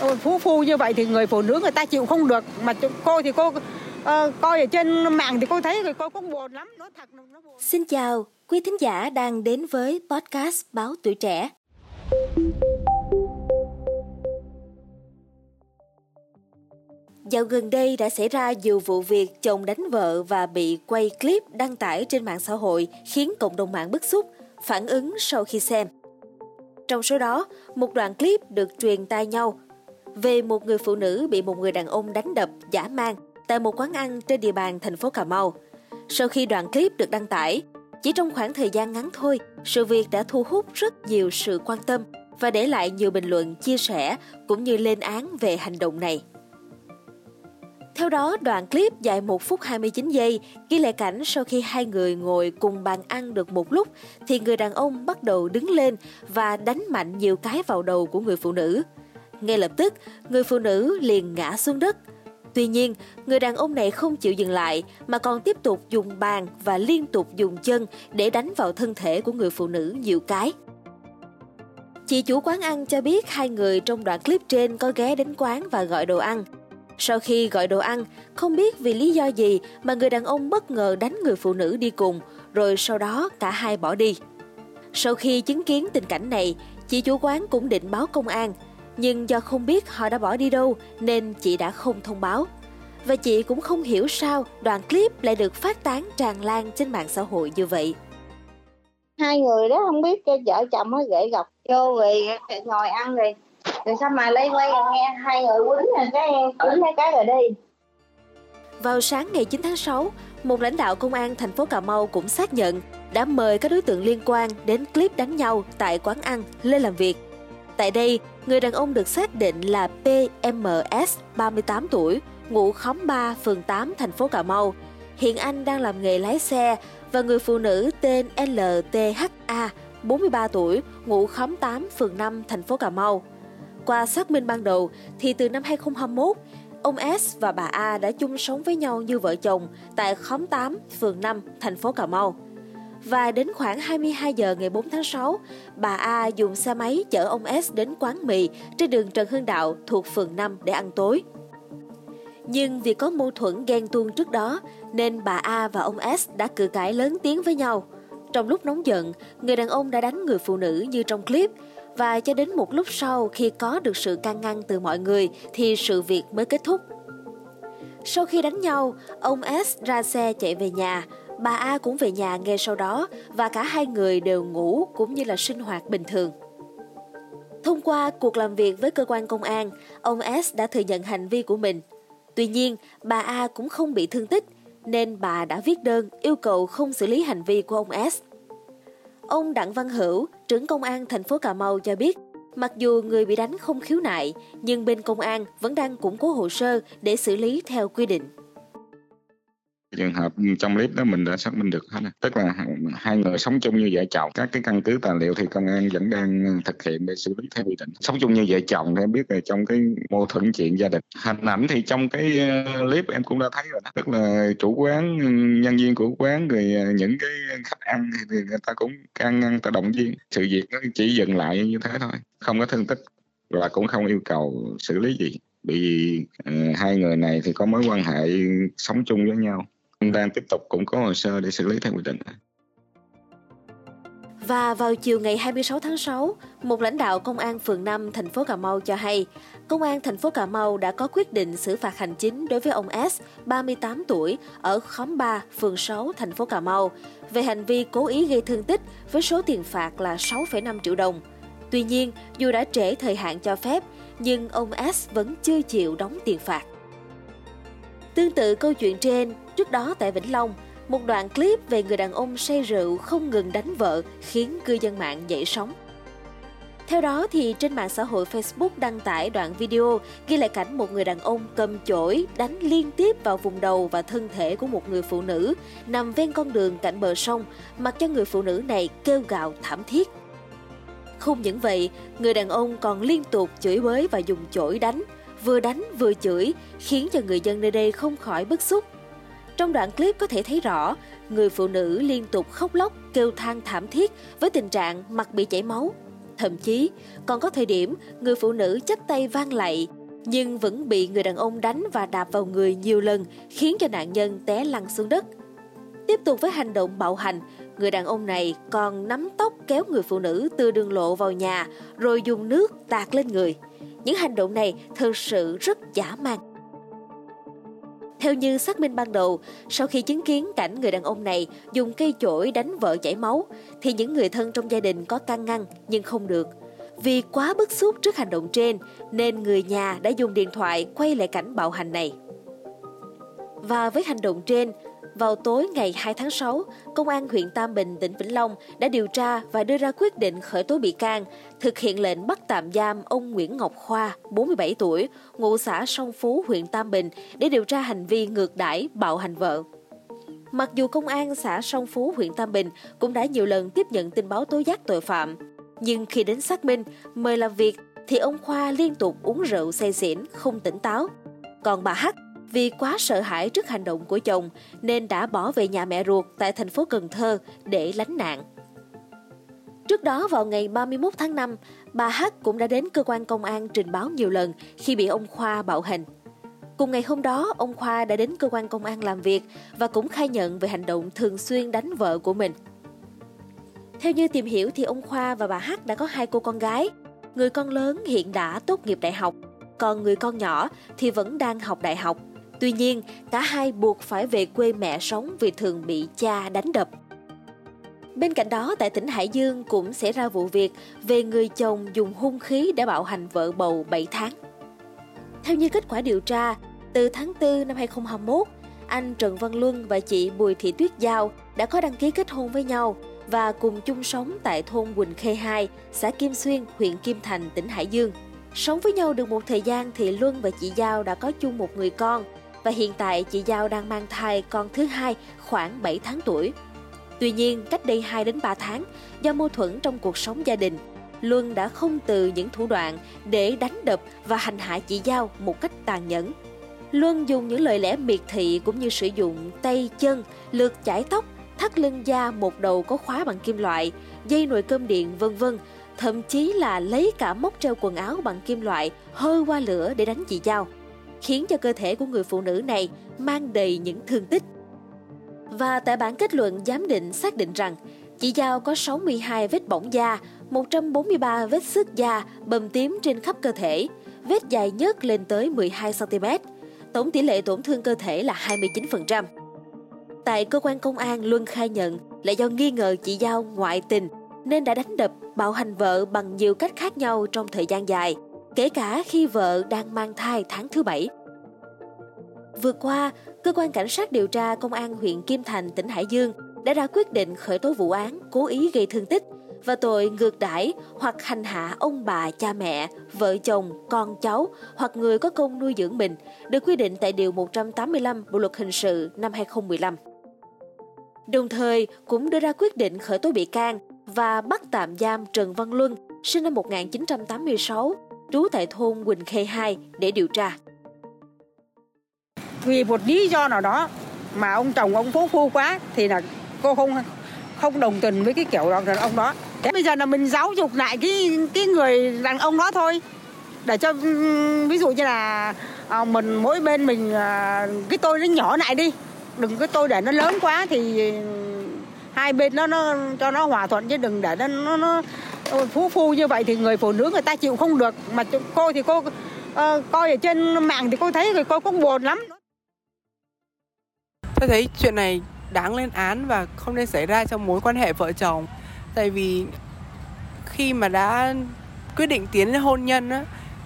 phú phu như vậy thì người phụ nữ người ta chịu không được mà cô thì cô uh, coi ở trên mạng thì cô thấy cô cũng buồn lắm nói thật nó buồn. Xin chào, quý thính giả đang đến với podcast Báo Tuổi Trẻ. Dạo gần đây đã xảy ra nhiều vụ việc chồng đánh vợ và bị quay clip đăng tải trên mạng xã hội khiến cộng đồng mạng bức xúc, phản ứng sau khi xem. Trong số đó, một đoạn clip được truyền tai nhau về một người phụ nữ bị một người đàn ông đánh đập giả mang tại một quán ăn trên địa bàn thành phố Cà Mau. Sau khi đoạn clip được đăng tải, chỉ trong khoảng thời gian ngắn thôi, sự việc đã thu hút rất nhiều sự quan tâm và để lại nhiều bình luận chia sẻ cũng như lên án về hành động này. Theo đó, đoạn clip dài 1 phút 29 giây ghi lại cảnh sau khi hai người ngồi cùng bàn ăn được một lúc thì người đàn ông bắt đầu đứng lên và đánh mạnh nhiều cái vào đầu của người phụ nữ. Ngay lập tức, người phụ nữ liền ngã xuống đất. Tuy nhiên, người đàn ông này không chịu dừng lại mà còn tiếp tục dùng bàn và liên tục dùng chân để đánh vào thân thể của người phụ nữ nhiều cái. Chị chủ quán ăn cho biết hai người trong đoạn clip trên có ghé đến quán và gọi đồ ăn. Sau khi gọi đồ ăn, không biết vì lý do gì mà người đàn ông bất ngờ đánh người phụ nữ đi cùng, rồi sau đó cả hai bỏ đi. Sau khi chứng kiến tình cảnh này, chị chủ quán cũng định báo công an, nhưng do không biết họ đã bỏ đi đâu nên chị đã không thông báo. Và chị cũng không hiểu sao đoạn clip lại được phát tán tràn lan trên mạng xã hội như vậy. Hai người đó không biết vợ chồng nó gậy gọc vô rồi ngồi ăn rồi rồi sao mà lấy quay nghe hai người quýnh rồi cái quýnh mấy cái rồi đi vào sáng ngày 9 tháng 6, một lãnh đạo công an thành phố Cà Mau cũng xác nhận đã mời các đối tượng liên quan đến clip đánh nhau tại quán ăn lên làm việc. Tại đây, người đàn ông được xác định là PMS, 38 tuổi, ngụ khóm 3, phường 8, thành phố Cà Mau. Hiện anh đang làm nghề lái xe và người phụ nữ tên LTHA, 43 tuổi, ngụ khóm 8, phường 5, thành phố Cà Mau. Qua xác minh ban đầu thì từ năm 2021, ông S và bà A đã chung sống với nhau như vợ chồng tại khóm 8, phường 5, thành phố Cà Mau. Và đến khoảng 22 giờ ngày 4 tháng 6, bà A dùng xe máy chở ông S đến quán mì trên đường Trần Hưng Đạo thuộc phường 5 để ăn tối. Nhưng vì có mâu thuẫn ghen tuông trước đó nên bà A và ông S đã cự cãi lớn tiếng với nhau. Trong lúc nóng giận, người đàn ông đã đánh người phụ nữ như trong clip và cho đến một lúc sau khi có được sự can ngăn từ mọi người thì sự việc mới kết thúc. Sau khi đánh nhau, ông S ra xe chạy về nhà, bà A cũng về nhà ngay sau đó và cả hai người đều ngủ cũng như là sinh hoạt bình thường. Thông qua cuộc làm việc với cơ quan công an, ông S đã thừa nhận hành vi của mình. Tuy nhiên, bà A cũng không bị thương tích, nên bà đã viết đơn yêu cầu không xử lý hành vi của ông S. Ông Đặng Văn Hữu, trưởng công an thành phố Cà Mau cho biết, mặc dù người bị đánh không khiếu nại, nhưng bên công an vẫn đang củng cố hồ sơ để xử lý theo quy định trường hợp trong clip đó mình đã xác minh được hết tức là hai người sống chung như vợ chồng. Các cái căn cứ tài liệu thì công an vẫn đang ờ, thực hiện để xử lý theo quy định. Sống chung như vợ chồng thì em biết là trong cái mâu thuẫn chuyện gia đình. Hình ảnh thì trong cái ờ, clip em cũng đã thấy rồi đó. Tức là chủ quán ừ, nhân viên của quán rồi ờ, những cái khách ăn thì người ta cũng can ngăn ta động viên. Sự việc nó chỉ dừng lại như thế thôi không có thương tích và cũng không yêu cầu xử lý gì. Bởi vì uh, hai người này thì có mối quan hệ sống chung với nhau đang tiếp tục củng cố hồ sơ để xử lý theo quy định. Và vào chiều ngày 26 tháng 6, một lãnh đạo công an phường 5 thành phố Cà Mau cho hay, công an thành phố Cà Mau đã có quyết định xử phạt hành chính đối với ông S, 38 tuổi, ở khóm 3, phường 6, thành phố Cà Mau, về hành vi cố ý gây thương tích với số tiền phạt là 6,5 triệu đồng. Tuy nhiên, dù đã trễ thời hạn cho phép, nhưng ông S vẫn chưa chịu đóng tiền phạt. Tương tự câu chuyện trên, trước đó tại Vĩnh Long, một đoạn clip về người đàn ông say rượu không ngừng đánh vợ khiến cư dân mạng dậy sóng. Theo đó thì trên mạng xã hội Facebook đăng tải đoạn video ghi lại cảnh một người đàn ông cầm chổi đánh liên tiếp vào vùng đầu và thân thể của một người phụ nữ nằm ven con đường cạnh bờ sông, mặc cho người phụ nữ này kêu gào thảm thiết. Không những vậy, người đàn ông còn liên tục chửi bới và dùng chổi đánh, vừa đánh vừa chửi, khiến cho người dân nơi đây không khỏi bức xúc. Trong đoạn clip có thể thấy rõ, người phụ nữ liên tục khóc lóc, kêu than thảm thiết với tình trạng mặt bị chảy máu. Thậm chí, còn có thời điểm người phụ nữ chắp tay vang lạy, nhưng vẫn bị người đàn ông đánh và đạp vào người nhiều lần, khiến cho nạn nhân té lăn xuống đất. Tiếp tục với hành động bạo hành, người đàn ông này còn nắm tóc kéo người phụ nữ từ đường lộ vào nhà, rồi dùng nước tạt lên người. Những hành động này thực sự rất giả man. Theo như xác minh ban đầu, sau khi chứng kiến cảnh người đàn ông này dùng cây chổi đánh vợ chảy máu, thì những người thân trong gia đình có can ngăn nhưng không được. Vì quá bức xúc trước hành động trên, nên người nhà đã dùng điện thoại quay lại cảnh bạo hành này. Và với hành động trên, vào tối ngày 2 tháng 6, Công an huyện Tam Bình, tỉnh Vĩnh Long đã điều tra và đưa ra quyết định khởi tố bị can, thực hiện lệnh bắt tạm giam ông Nguyễn Ngọc Khoa, 47 tuổi, ngụ xã Song Phú, huyện Tam Bình để điều tra hành vi ngược đãi bạo hành vợ. Mặc dù công an xã Song Phú, huyện Tam Bình cũng đã nhiều lần tiếp nhận tin báo tố giác tội phạm, nhưng khi đến xác minh, mời làm việc thì ông Khoa liên tục uống rượu say xỉn, không tỉnh táo. Còn bà Hắc vì quá sợ hãi trước hành động của chồng nên đã bỏ về nhà mẹ ruột tại thành phố Cần Thơ để lánh nạn. Trước đó vào ngày 31 tháng 5, bà H cũng đã đến cơ quan công an trình báo nhiều lần khi bị ông Khoa bạo hành. Cùng ngày hôm đó, ông Khoa đã đến cơ quan công an làm việc và cũng khai nhận về hành động thường xuyên đánh vợ của mình. Theo như tìm hiểu thì ông Khoa và bà H đã có hai cô con gái. Người con lớn hiện đã tốt nghiệp đại học, còn người con nhỏ thì vẫn đang học đại học. Tuy nhiên, cả hai buộc phải về quê mẹ sống vì thường bị cha đánh đập. Bên cạnh đó, tại tỉnh Hải Dương cũng xảy ra vụ việc về người chồng dùng hung khí để bạo hành vợ bầu 7 tháng. Theo như kết quả điều tra, từ tháng 4 năm 2021, anh Trần Văn Luân và chị Bùi Thị Tuyết Giao đã có đăng ký kết hôn với nhau và cùng chung sống tại thôn Quỳnh Khê 2, xã Kim Xuyên, huyện Kim Thành, tỉnh Hải Dương. Sống với nhau được một thời gian thì Luân và chị Giao đã có chung một người con và hiện tại chị Giao đang mang thai con thứ hai khoảng 7 tháng tuổi. Tuy nhiên, cách đây 2 đến 3 tháng, do mâu thuẫn trong cuộc sống gia đình, Luân đã không từ những thủ đoạn để đánh đập và hành hạ chị Giao một cách tàn nhẫn. Luân dùng những lời lẽ miệt thị cũng như sử dụng tay chân, lượt chải tóc, thắt lưng da một đầu có khóa bằng kim loại, dây nồi cơm điện vân vân, thậm chí là lấy cả móc treo quần áo bằng kim loại hơi qua lửa để đánh chị Giao khiến cho cơ thể của người phụ nữ này mang đầy những thương tích. Và tại bản kết luận giám định xác định rằng chị Giao có 62 vết bỏng da, 143 vết xước da bầm tím trên khắp cơ thể, vết dài nhất lên tới 12cm. Tổng tỷ lệ tổn thương cơ thể là 29%. Tại cơ quan công an, Luân khai nhận là do nghi ngờ chị Giao ngoại tình nên đã đánh đập, bạo hành vợ bằng nhiều cách khác nhau trong thời gian dài – kể cả khi vợ đang mang thai tháng thứ bảy. Vừa qua, cơ quan cảnh sát điều tra công an huyện Kim Thành, tỉnh Hải Dương đã ra quyết định khởi tố vụ án cố ý gây thương tích và tội ngược đãi hoặc hành hạ ông bà, cha mẹ, vợ chồng, con cháu hoặc người có công nuôi dưỡng mình, được quy định tại Điều 185 Bộ Luật Hình sự năm 2015. Đồng thời cũng đưa ra quyết định khởi tố bị can và bắt tạm giam Trần Văn Luân, sinh năm 1986, trú tại thôn Quỳnh Khê 2 để điều tra. Vì một lý do nào đó mà ông chồng ông phố phu quá thì là cô không không đồng tình với cái kiểu đàn ông đó. Thế bây giờ là mình giáo dục lại cái cái người đàn ông đó thôi để cho ví dụ như là à, mình mỗi bên mình à, cái tôi nó nhỏ lại đi đừng cái tôi để nó lớn quá thì hai bên nó nó cho nó hòa thuận chứ đừng để nó nó, nó phú phu như vậy thì người phụ nữ người ta chịu không được. Mà cô thì cô uh, coi ở trên mạng thì cô thấy rồi cô cũng buồn lắm. Tôi thấy chuyện này đáng lên án và không nên xảy ra trong mối quan hệ vợ chồng. Tại vì khi mà đã quyết định tiến đến hôn nhân á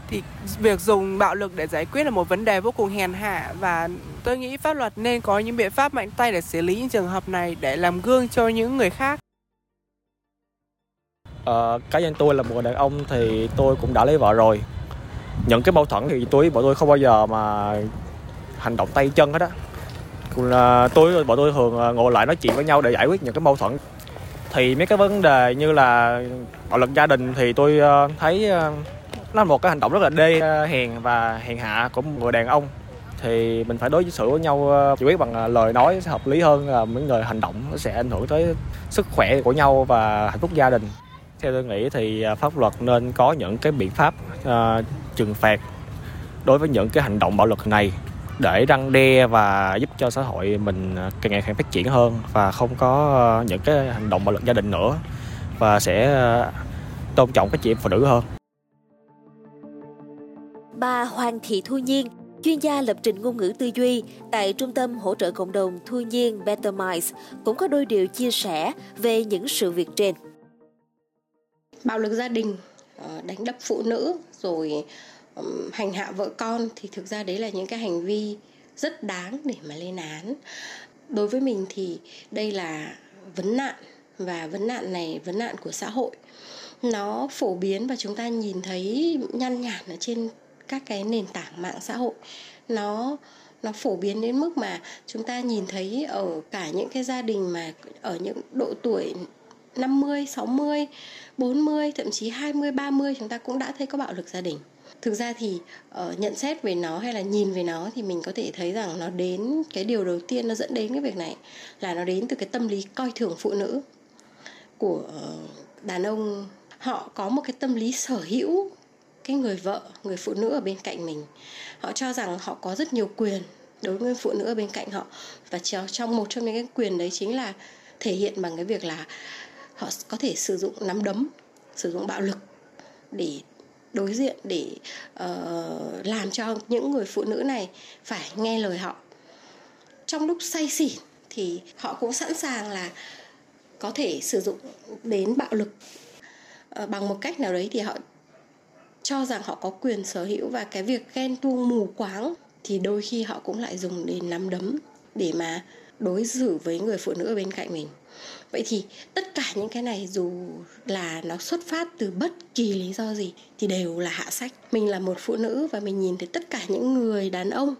thì việc dùng bạo lực để giải quyết là một vấn đề vô cùng hèn hạ. Và tôi nghĩ pháp luật nên có những biện pháp mạnh tay để xử lý những trường hợp này để làm gương cho những người khác uh, cá nhân tôi là một người đàn ông thì tôi cũng đã lấy vợ rồi. Những cái mâu thuẫn thì tôi bọn tôi không bao giờ mà hành động tay chân hết á. Cũng là ờ, tôi bọn tôi thường ờ, ngồi lại nói chuyện với nhau để giải quyết những cái mâu thuẫn. Thì mấy cái vấn đề như là bạo lực gia đình thì tôi thấy nó là một cái hành động rất là đê hèn và hèn hạ của một người đàn ông. Thì mình phải đối xử với nhau giải quyết bằng lời nói sẽ hợp lý hơn là mấy người hành động nó sẽ ảnh hưởng tới sức khỏe của nhau và hạnh phúc gia đình theo tôi nghĩ thì à, pháp luật nên có những cái biện pháp uh, trừng phạt đối với những cái hành động bạo lực này để răng đe và giúp cho xã hội mình à, càng ngày càng phát triển hơn và không có những cái hành động bạo lực gia đình nữa và sẽ tôn trọng các chị em phụ nữ hơn. Bà Hoàng Thị Thu Nhiên, chuyên gia lập trình ngôn ngữ tư duy tại Trung tâm Hỗ trợ Cộng đồng Thu Nhiên Better Minds cũng có đôi điều chia sẻ về những sự việc trên. Bạo lực gia đình, ờ, đánh đập phụ nữ, rồi hành hạ vợ con thì thực ra đấy là những cái hành vi rất đáng để mà lên án. Đối với mình thì đây là vấn nạn và vấn nạn này vấn nạn của xã hội nó phổ biến và chúng ta nhìn thấy nhăn nhản ở trên các cái nền tảng mạng xã hội nó nó phổ biến đến mức mà chúng ta nhìn thấy ở cả những cái gia đình mà ở những độ tuổi 50, 60, 40, thậm chí 20, 30 chúng ta cũng đã thấy có bạo lực gia đình. Thực ra thì uh, nhận xét về nó hay là nhìn về nó thì mình có thể thấy rằng nó đến cái điều đầu tiên nó dẫn đến cái việc này là nó đến từ cái tâm lý coi thường phụ nữ của ờ, đàn ông họ có một cái tâm lý sở hữu cái người vợ người phụ nữ ở bên cạnh mình họ cho rằng họ có rất nhiều quyền đối với phụ nữ ở bên cạnh họ và trong một trong những cái quyền đấy chính là thể hiện bằng cái việc là họ có thể sử dụng nắm đấm sử dụng bạo lực để đối diện để uh, làm cho những người phụ nữ này phải nghe lời họ. Trong lúc say xỉn thì họ cũng sẵn sàng là có thể sử dụng đến bạo lực. Uh, bằng một cách nào đấy thì họ cho rằng họ có quyền sở hữu và cái việc ghen tuông mù quáng thì đôi khi họ cũng lại dùng đến nắm đấm để mà đối xử với người phụ nữ ở bên cạnh mình. Vậy thì tất cả những cái này dù là nó xuất phát từ bất kỳ lý do gì thì đều là hạ sách. Mình là một phụ nữ và mình nhìn thấy tất cả những người đàn ông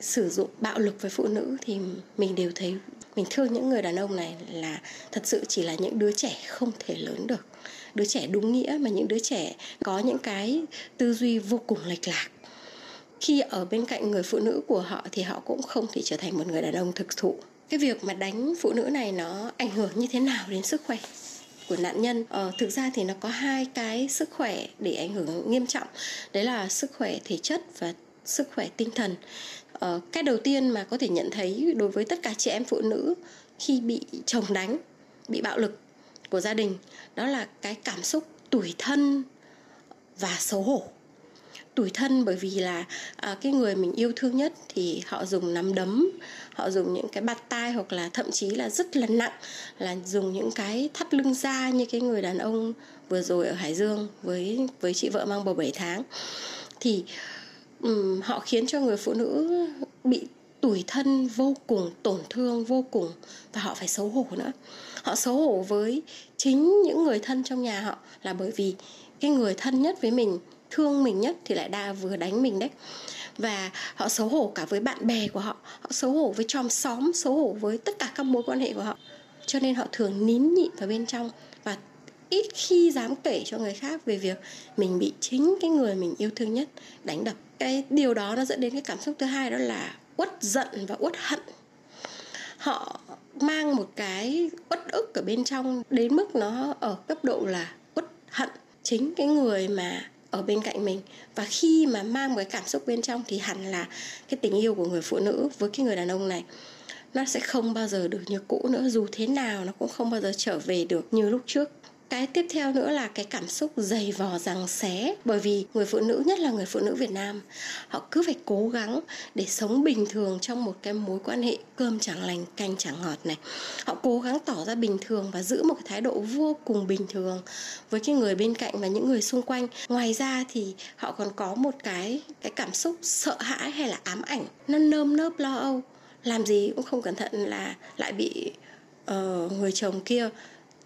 sử dụng bạo lực với phụ nữ thì mình đều thấy, mình thương những người đàn ông này là thật sự chỉ là những đứa trẻ không thể lớn được. Đứa trẻ đúng nghĩa mà những đứa trẻ có những cái tư duy vô cùng lệch lạc. Khi ở bên cạnh người phụ nữ của họ thì họ cũng không thể trở thành một người đàn ông thực thụ cái việc mà đánh phụ nữ này nó ảnh hưởng như thế nào đến sức khỏe của nạn nhân? Ờ, thực ra thì nó có hai cái sức khỏe để ảnh hưởng nghiêm trọng. Đấy là sức khỏe thể chất và sức khỏe tinh thần. Ờ, cái đầu tiên mà có thể nhận thấy đối với tất cả chị em phụ nữ khi bị chồng đánh bị bạo lực của gia đình đó là cái cảm xúc tủi thân và xấu hổ tủi thân bởi vì là à, cái người mình yêu thương nhất thì họ dùng nắm đấm họ dùng những cái bạt tai hoặc là thậm chí là rất là nặng là dùng những cái thắt lưng da như cái người đàn ông vừa rồi ở Hải Dương với với chị vợ mang bầu 7 tháng. Thì um, họ khiến cho người phụ nữ bị tủi thân vô cùng tổn thương vô cùng và họ phải xấu hổ nữa. Họ xấu hổ với chính những người thân trong nhà họ là bởi vì cái người thân nhất với mình thương mình nhất thì lại đa vừa đánh mình đấy. Và họ xấu hổ cả với bạn bè của họ họ xấu hổ với chòm xóm, xấu hổ với tất cả các mối quan hệ của họ. Cho nên họ thường nín nhịn vào bên trong và ít khi dám kể cho người khác về việc mình bị chính cái người mình yêu thương nhất đánh đập. Cái điều đó nó dẫn đến cái cảm xúc thứ hai đó là uất giận và uất hận. Họ mang một cái uất ức ở bên trong đến mức nó ở cấp độ là uất hận. Chính cái người mà ở bên cạnh mình. Và khi mà mang một cái cảm xúc bên trong thì hẳn là cái tình yêu của người phụ nữ với cái người đàn ông này, nó sẽ không bao giờ được như cũ nữa. Dù thế nào nó cũng không bao giờ trở về được như lúc trước cái tiếp theo nữa là cái cảm xúc dày vò rằng xé bởi vì người phụ nữ nhất là người phụ nữ Việt Nam họ cứ phải cố gắng để sống bình thường trong một cái mối quan hệ cơm chẳng lành canh chẳng ngọt này. Họ cố gắng tỏ ra bình thường và giữ một cái thái độ vô cùng bình thường với cái người bên cạnh và những người xung quanh. Ngoài ra thì họ còn có một cái cái cảm xúc sợ hãi hay là ám ảnh nó nơm nớp lo âu. Làm gì cũng không cẩn thận là lại bị uh, người chồng kia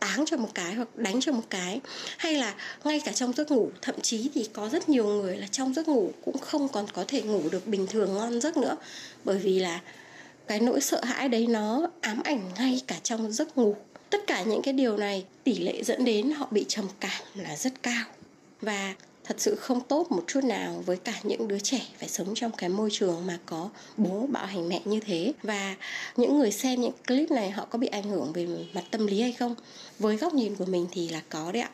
táng cho một cái hoặc đánh cho một cái. Hay là ngay cả trong giấc ngủ, thậm chí thì có rất nhiều người là trong giấc ngủ cũng không còn có thể ngủ được bình thường ngon giấc nữa. Bởi vì là cái nỗi sợ hãi đấy nó ám ảnh ngay cả trong giấc ngủ. Tất cả những cái điều này, tỷ lệ dẫn đến họ bị trầm cảm là rất cao. Và thật sự không tốt một chút nào với cả những đứa trẻ phải sống trong cái môi trường mà có bố bạo hành mẹ như thế. Và những người xem những clip này họ có bị ảnh hưởng về mặt tâm lý hay không? Với góc nhìn của mình thì là có đấy ạ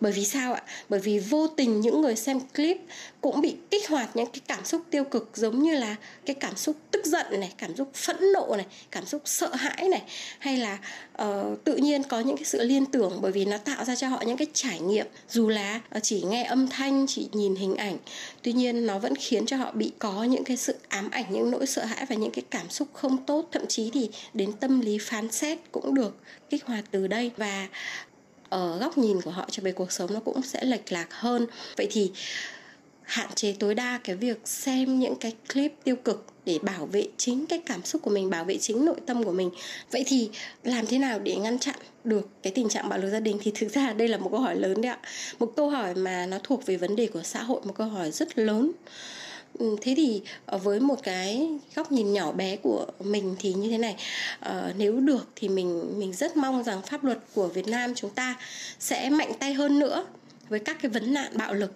bởi vì sao ạ? Bởi vì vô tình những người xem clip cũng bị kích hoạt những cái cảm xúc tiêu cực giống như là cái cảm xúc tức giận này cảm xúc phẫn nộ này cảm xúc sợ hãi này. Hay là uh, tự nhiên có những cái sự liên tưởng bởi vì nó tạo ra cho họ những cái trải nghiệm. Dù là ờ, chỉ nghe âm thanh chỉ nhìn hình ảnh tuy nhiên nó vẫn khiến cho họ bị có những cái sự ám ảnh những nỗi sợ hãi và những cái cảm xúc không tốt. Thậm chí thì đến tâm lý phán xét cũng được kích hoạt từ đây. Và ở góc nhìn của họ cho về cuộc sống nó cũng sẽ lệch lạc hơn. Vậy thì hạn chế tối đa cái việc xem những cái clip tiêu cực để bảo vệ chính cái cảm xúc của mình, bảo vệ chính nội tâm của mình. Vậy thì làm thế nào để ngăn chặn được cái tình trạng bạo lực gia đình? Thì thực ra đây là một câu hỏi lớn đấy ạ. Một câu hỏi mà nó thuộc về vấn đề của xã hội, một câu hỏi rất lớn. Ừ, thế thì ờ, với một cái góc nhìn nhỏ bé của mình thì như thế này. À, nếu được thì mình mình rất mong rằng pháp luật của Việt Nam chúng ta sẽ mạnh tay hơn nữa với các cái vấn nạn bạo lực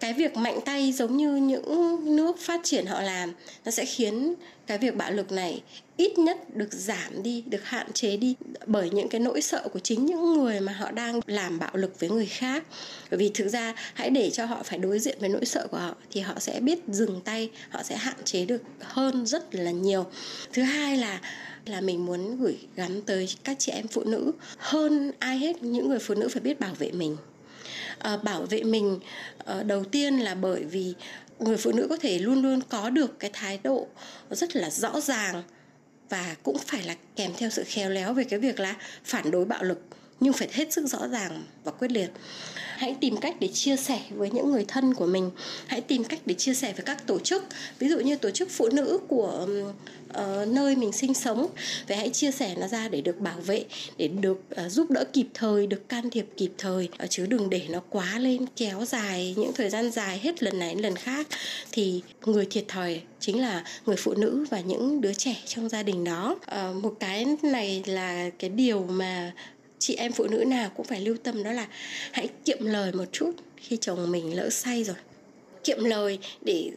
cái việc mạnh tay giống như những nước phát triển họ làm, nó sẽ khiến cái việc bạo lực này ít nhất được giảm đi, được hạn chế đi bởi những cái nỗi sợ của chính những người mà họ đang làm bạo lực với người khác. Bởi vì thực ra hãy để cho họ phải đối diện với nỗi sợ của họ thì họ sẽ biết dừng tay, họ sẽ hạn chế được hơn rất là nhiều. Thứ hai là là mình muốn gửi gắm tới các chị em phụ nữ. Hơn ai hết, những người phụ nữ phải biết bảo vệ mình. Ờ, bảo vệ mình ờ, đầu tiên là bởi vì người phụ nữ có thể luôn luôn có được cái thái độ rất là rõ ràng và cũng phải là kèm theo sự khéo léo về cái việc là phản đối bạo lực nhưng phải hết sức rõ ràng và quyết liệt. Hãy tìm cách để chia sẻ với những người thân của mình. Hãy tìm cách để chia sẻ với các tổ chức. Ví dụ như tổ chức phụ nữ của uh, nơi mình sinh sống. Và hãy chia sẻ nó ra để được bảo vệ để được uh, giúp đỡ kịp thời được can thiệp kịp thời. Uh, chứ đừng để nó quá lên kéo dài những thời gian dài hết lần này đến lần khác. Thì người thiệt thòi chính là người phụ nữ và những đứa trẻ trong gia đình đó. Uh, một cái này là cái điều mà chị em phụ nữ nào cũng phải lưu tâm đó là hãy kiệm lời một chút khi chồng mình lỡ say rồi. Kiệm lời để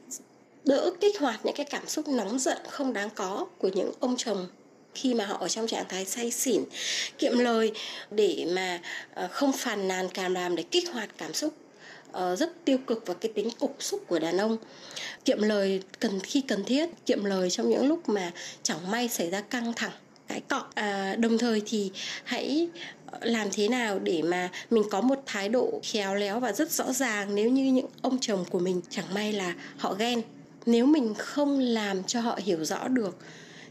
đỡ kích hoạt những cái cảm xúc nóng giận không đáng có của những ông chồng khi mà họ ở trong trạng thái say xỉn. Kiệm lời để mà ờ, không phàn nàn càm ràm để kích hoạt cảm xúc ờ, rất tiêu cực và cái tính cục xúc của đàn ông. Kiệm lời cần, khi cần thiết, kiệm lời trong những lúc mà chẳng may xảy ra căng thẳng cãi cọ à, đồng thời thì hãy ờ, làm thế nào để mà mình có một thái độ khéo léo và rất rõ ràng nếu như những ông chồng của mình chẳng may là họ ghen. Nếu mình không làm cho họ hiểu rõ được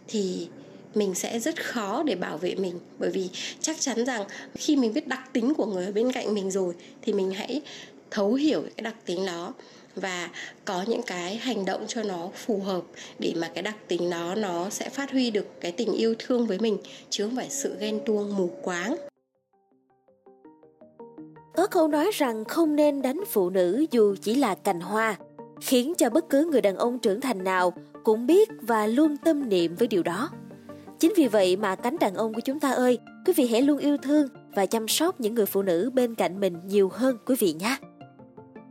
thì mình sẽ rất khó để bảo vệ mình. Bởi vì chắc chắn rằng khi mình biết đặc tính của người ở bên cạnh mình rồi thì mình hãy thấu hiểu cái đặc tính đó và có những cái hành động cho nó phù hợp để mà cái đặc tính đó nó sẽ phát huy được cái tình yêu thương với mình, chứ không phải sự ghen tuông, mù quáng. Có câu nói rằng không nên đánh phụ nữ dù chỉ là cành hoa, khiến cho bất cứ người đàn ông trưởng thành nào cũng biết và luôn tâm niệm với điều đó. Chính vì vậy mà cánh đàn ông của chúng ta ơi, quý vị hãy luôn yêu thương và chăm sóc những người phụ nữ bên cạnh mình nhiều hơn quý vị nhé.